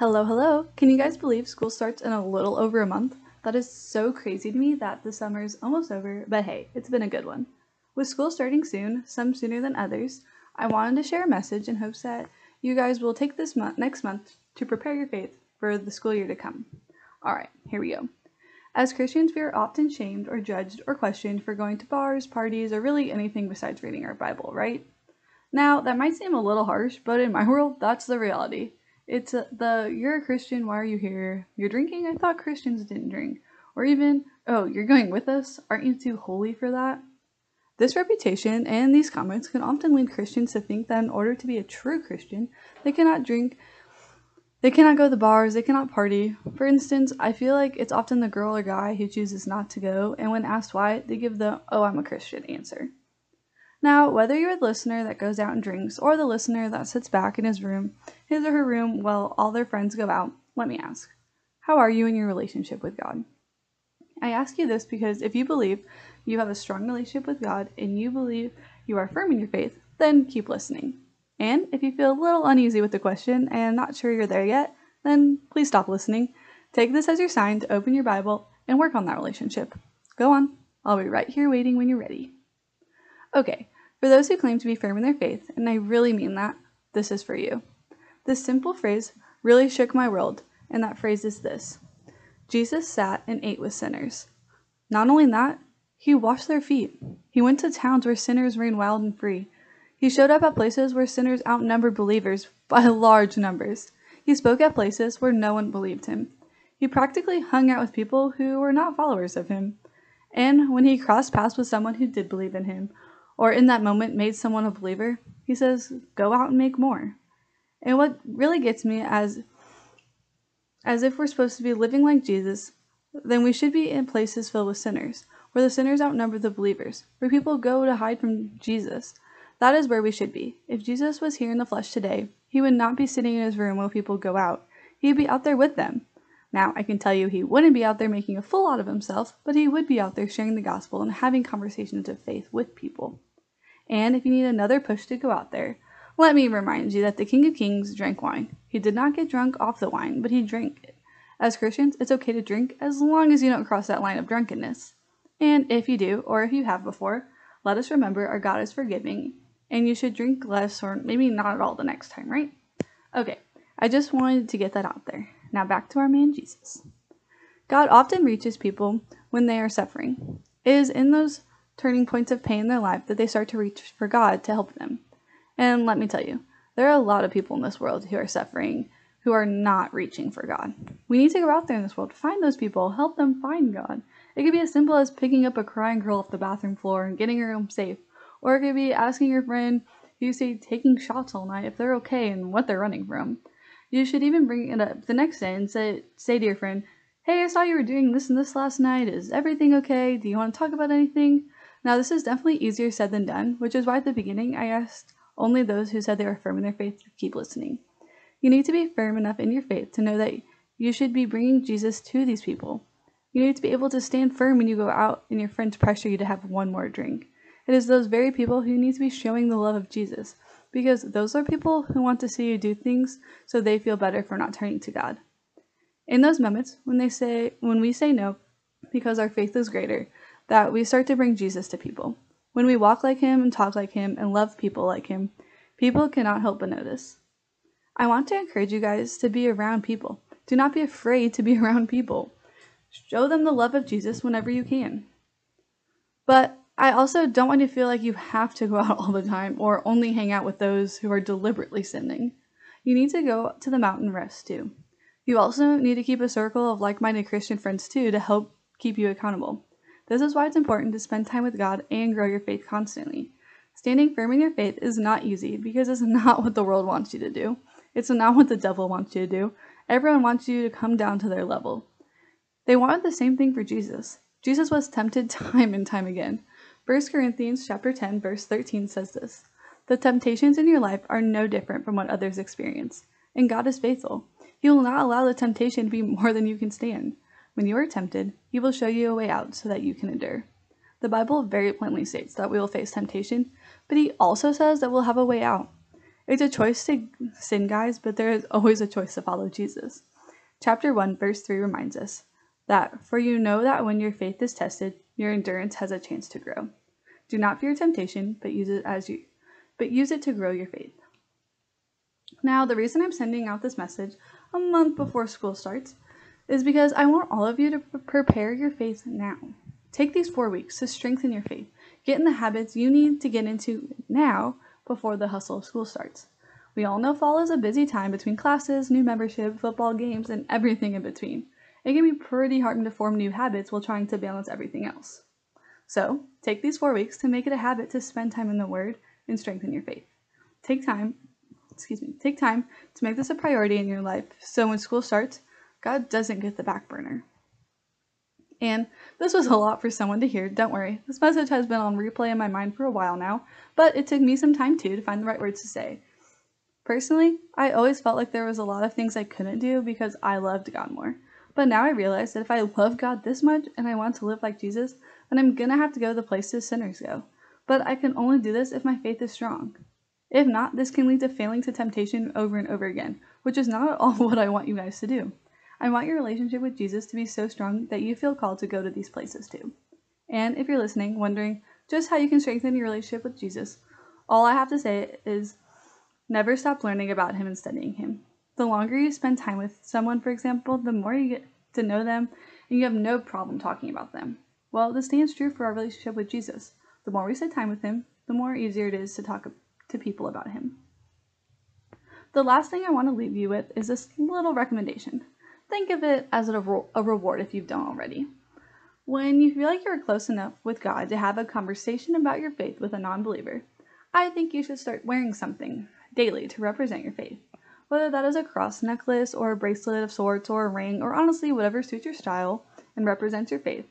Hello, hello. Can you guys believe school starts in a little over a month? That is so crazy to me that the summer is almost over, but hey, it's been a good one. With school starting soon, some sooner than others, I wanted to share a message in hopes that you guys will take this month next month to prepare your faith for the school year to come. All right, here we go. As Christians, we are often shamed or judged or questioned for going to bars, parties, or really anything besides reading our Bible, right? Now, that might seem a little harsh, but in my world, that's the reality. It's the you're a Christian, why are you here? You're drinking? I thought Christians didn't drink. Or even, oh, you're going with us? Aren't you too holy for that? This reputation and these comments can often lead Christians to think that in order to be a true Christian, they cannot drink, they cannot go to the bars, they cannot party. For instance, I feel like it's often the girl or guy who chooses not to go, and when asked why, they give the, oh, I'm a Christian answer. Now, whether you're the listener that goes out and drinks or the listener that sits back in his room, his or her room, while all their friends go out, let me ask How are you in your relationship with God? I ask you this because if you believe you have a strong relationship with God and you believe you are firm in your faith, then keep listening. And if you feel a little uneasy with the question and not sure you're there yet, then please stop listening. Take this as your sign to open your Bible and work on that relationship. Go on. I'll be right here waiting when you're ready. Okay, for those who claim to be firm in their faith, and I really mean that, this is for you. This simple phrase really shook my world, and that phrase is this Jesus sat and ate with sinners. Not only that, he washed their feet. He went to towns where sinners reigned wild and free. He showed up at places where sinners outnumbered believers by large numbers. He spoke at places where no one believed him. He practically hung out with people who were not followers of him. And when he crossed paths with someone who did believe in him, or in that moment made someone a believer, he says, go out and make more. And what really gets me as as if we're supposed to be living like Jesus, then we should be in places filled with sinners, where the sinners outnumber the believers, where people go to hide from Jesus. That is where we should be. If Jesus was here in the flesh today, he would not be sitting in his room while people go out. He'd be out there with them. Now, I can tell you he wouldn't be out there making a fool out of himself, but he would be out there sharing the gospel and having conversations of faith with people. And if you need another push to go out there, let me remind you that the King of Kings drank wine. He did not get drunk off the wine, but he drank it. As Christians, it's okay to drink as long as you don't cross that line of drunkenness. And if you do, or if you have before, let us remember our God is forgiving, and you should drink less or maybe not at all the next time, right? Okay, I just wanted to get that out there. Now back to our man Jesus. God often reaches people when they are suffering. It is in those turning points of pain in their life that they start to reach for God to help them. And let me tell you, there are a lot of people in this world who are suffering who are not reaching for God. We need to go out there in this world, find those people, help them find God. It could be as simple as picking up a crying girl off the bathroom floor and getting her home safe, or it could be asking your friend who say taking shots all night if they're okay and what they're running from. You should even bring it up the next day and say, say to your friend, Hey, I saw you were doing this and this last night. Is everything okay? Do you want to talk about anything? Now, this is definitely easier said than done, which is why at the beginning I asked only those who said they were firm in their faith to keep listening. You need to be firm enough in your faith to know that you should be bringing Jesus to these people. You need to be able to stand firm when you go out and your friends pressure you to have one more drink. It is those very people who need to be showing the love of Jesus, because those are people who want to see you do things so they feel better for not turning to God. In those moments when they say when we say no because our faith is greater, that we start to bring Jesus to people. When we walk like him and talk like him and love people like him, people cannot help but notice. I want to encourage you guys to be around people. Do not be afraid to be around people. Show them the love of Jesus whenever you can. But I also don't want you to feel like you have to go out all the time or only hang out with those who are deliberately sinning. You need to go to the mountain rest too. You also need to keep a circle of like minded Christian friends too to help keep you accountable. This is why it's important to spend time with God and grow your faith constantly. Standing firm in your faith is not easy because it's not what the world wants you to do. It's not what the devil wants you to do. Everyone wants you to come down to their level. They wanted the same thing for Jesus. Jesus was tempted time and time again. 1 Corinthians chapter 10 verse 13 says this. The temptations in your life are no different from what others experience, and God is faithful. He will not allow the temptation to be more than you can stand. When you are tempted, he will show you a way out so that you can endure. The Bible very plainly states that we will face temptation, but he also says that we'll have a way out. It's a choice to sin, guys, but there is always a choice to follow Jesus. Chapter 1, verse 3 reminds us that, For you know that when your faith is tested, your endurance has a chance to grow. Do not fear temptation, but use it as you but use it to grow your faith. Now, the reason I'm sending out this message a month before school starts is because I want all of you to prepare your faith now. Take these four weeks to strengthen your faith. Get in the habits you need to get into now before the hustle of school starts. We all know fall is a busy time between classes, new membership, football games, and everything in between. It can be pretty hard to form new habits while trying to balance everything else. So, take these four weeks to make it a habit to spend time in the Word and strengthen your faith. Take time, excuse me, take time to make this a priority in your life so when school starts, God doesn't get the back burner. And this was a lot for someone to hear, don't worry. This message has been on replay in my mind for a while now, but it took me some time too to find the right words to say. Personally, I always felt like there was a lot of things I couldn't do because I loved God more. But now I realize that if I love God this much and I want to live like Jesus, then I'm gonna have to go the places sinners go. But I can only do this if my faith is strong. If not, this can lead to failing to temptation over and over again, which is not at all what I want you guys to do. I want your relationship with Jesus to be so strong that you feel called to go to these places too. And if you're listening, wondering just how you can strengthen your relationship with Jesus, all I have to say is never stop learning about him and studying him. The longer you spend time with someone, for example, the more you get to know them and you have no problem talking about them. Well, this stands true for our relationship with Jesus. The more we spend time with him, the more easier it is to talk to people about him. The last thing I want to leave you with is this little recommendation. Think of it as a, a reward if you've done already. When you feel like you're close enough with God to have a conversation about your faith with a non believer, I think you should start wearing something daily to represent your faith. Whether that is a cross necklace or a bracelet of sorts or a ring, or honestly whatever suits your style and represents your faith.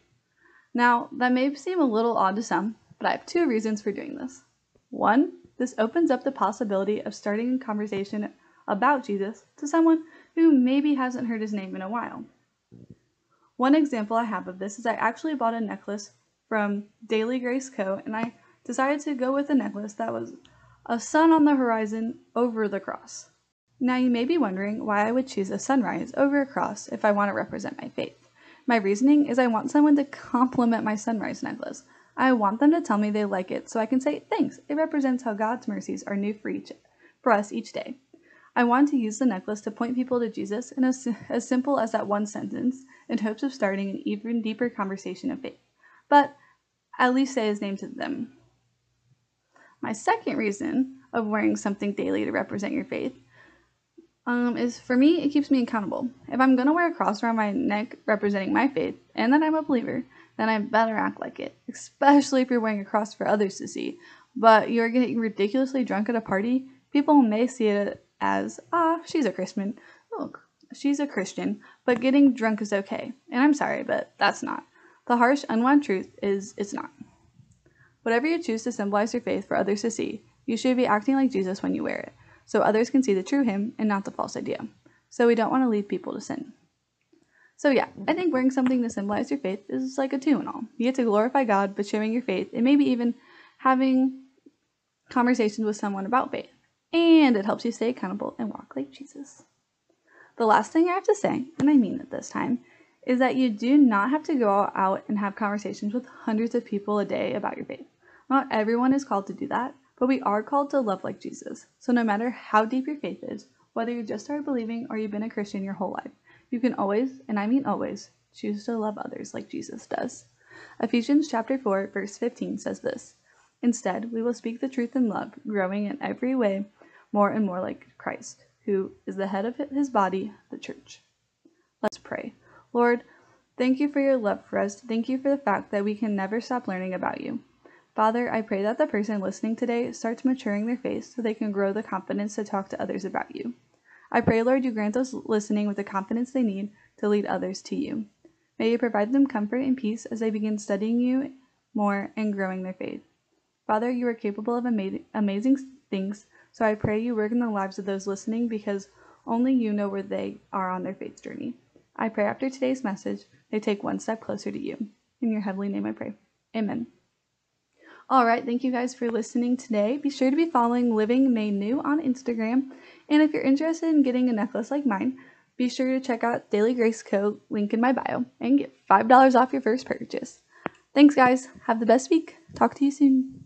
Now, that may seem a little odd to some, but I have two reasons for doing this. One, this opens up the possibility of starting a conversation about Jesus to someone who maybe hasn't heard his name in a while. One example I have of this is I actually bought a necklace from Daily Grace Co. and I decided to go with a necklace that was a sun on the horizon over the cross. Now you may be wondering why I would choose a sunrise over a cross if I want to represent my faith. My reasoning is I want someone to compliment my sunrise necklace. I want them to tell me they like it so I can say thanks. It represents how God's mercies are new for each for us each day. I want to use the necklace to point people to Jesus in as, as simple as that one sentence in hopes of starting an even deeper conversation of faith. But at least say his name to them. My second reason of wearing something daily to represent your faith um, is for me, it keeps me accountable. If I'm going to wear a cross around my neck representing my faith and that I'm a believer, then I better act like it, especially if you're wearing a cross for others to see. But you're getting ridiculously drunk at a party, people may see it as, ah, she's a Christian. Look, she's a Christian, but getting drunk is okay. And I'm sorry, but that's not. The harsh, unwanted truth is it's not. Whatever you choose to symbolize your faith for others to see, you should be acting like Jesus when you wear it, so others can see the true him and not the false idea. So we don't want to lead people to sin. So yeah, I think wearing something to symbolize your faith is like a two and all. You get to glorify God, but showing your faith, and maybe even having conversations with someone about faith and it helps you stay accountable and walk like Jesus. The last thing I have to say, and I mean it this time, is that you do not have to go out and have conversations with hundreds of people a day about your faith. Not everyone is called to do that, but we are called to love like Jesus. So no matter how deep your faith is, whether you just started believing or you've been a Christian your whole life, you can always, and I mean always, choose to love others like Jesus does. Ephesians chapter 4 verse 15 says this: Instead, we will speak the truth in love, growing in every way more and more like Christ, who is the head of his body, the church. Let's pray. Lord, thank you for your love for us. Thank you for the fact that we can never stop learning about you. Father, I pray that the person listening today starts maturing their faith so they can grow the confidence to talk to others about you. I pray, Lord, you grant those listening with the confidence they need to lead others to you. May you provide them comfort and peace as they begin studying you more and growing their faith. Father, you are capable of ama- amazing things so I pray you work in the lives of those listening because only you know where they are on their faith journey. I pray after today's message, they take one step closer to you. In your heavenly name I pray. Amen. All right, thank you guys for listening today. Be sure to be following Living May New on Instagram. And if you're interested in getting a necklace like mine, be sure to check out Daily Grace Co. link in my bio and get $5 off your first purchase. Thanks, guys. Have the best week. Talk to you soon.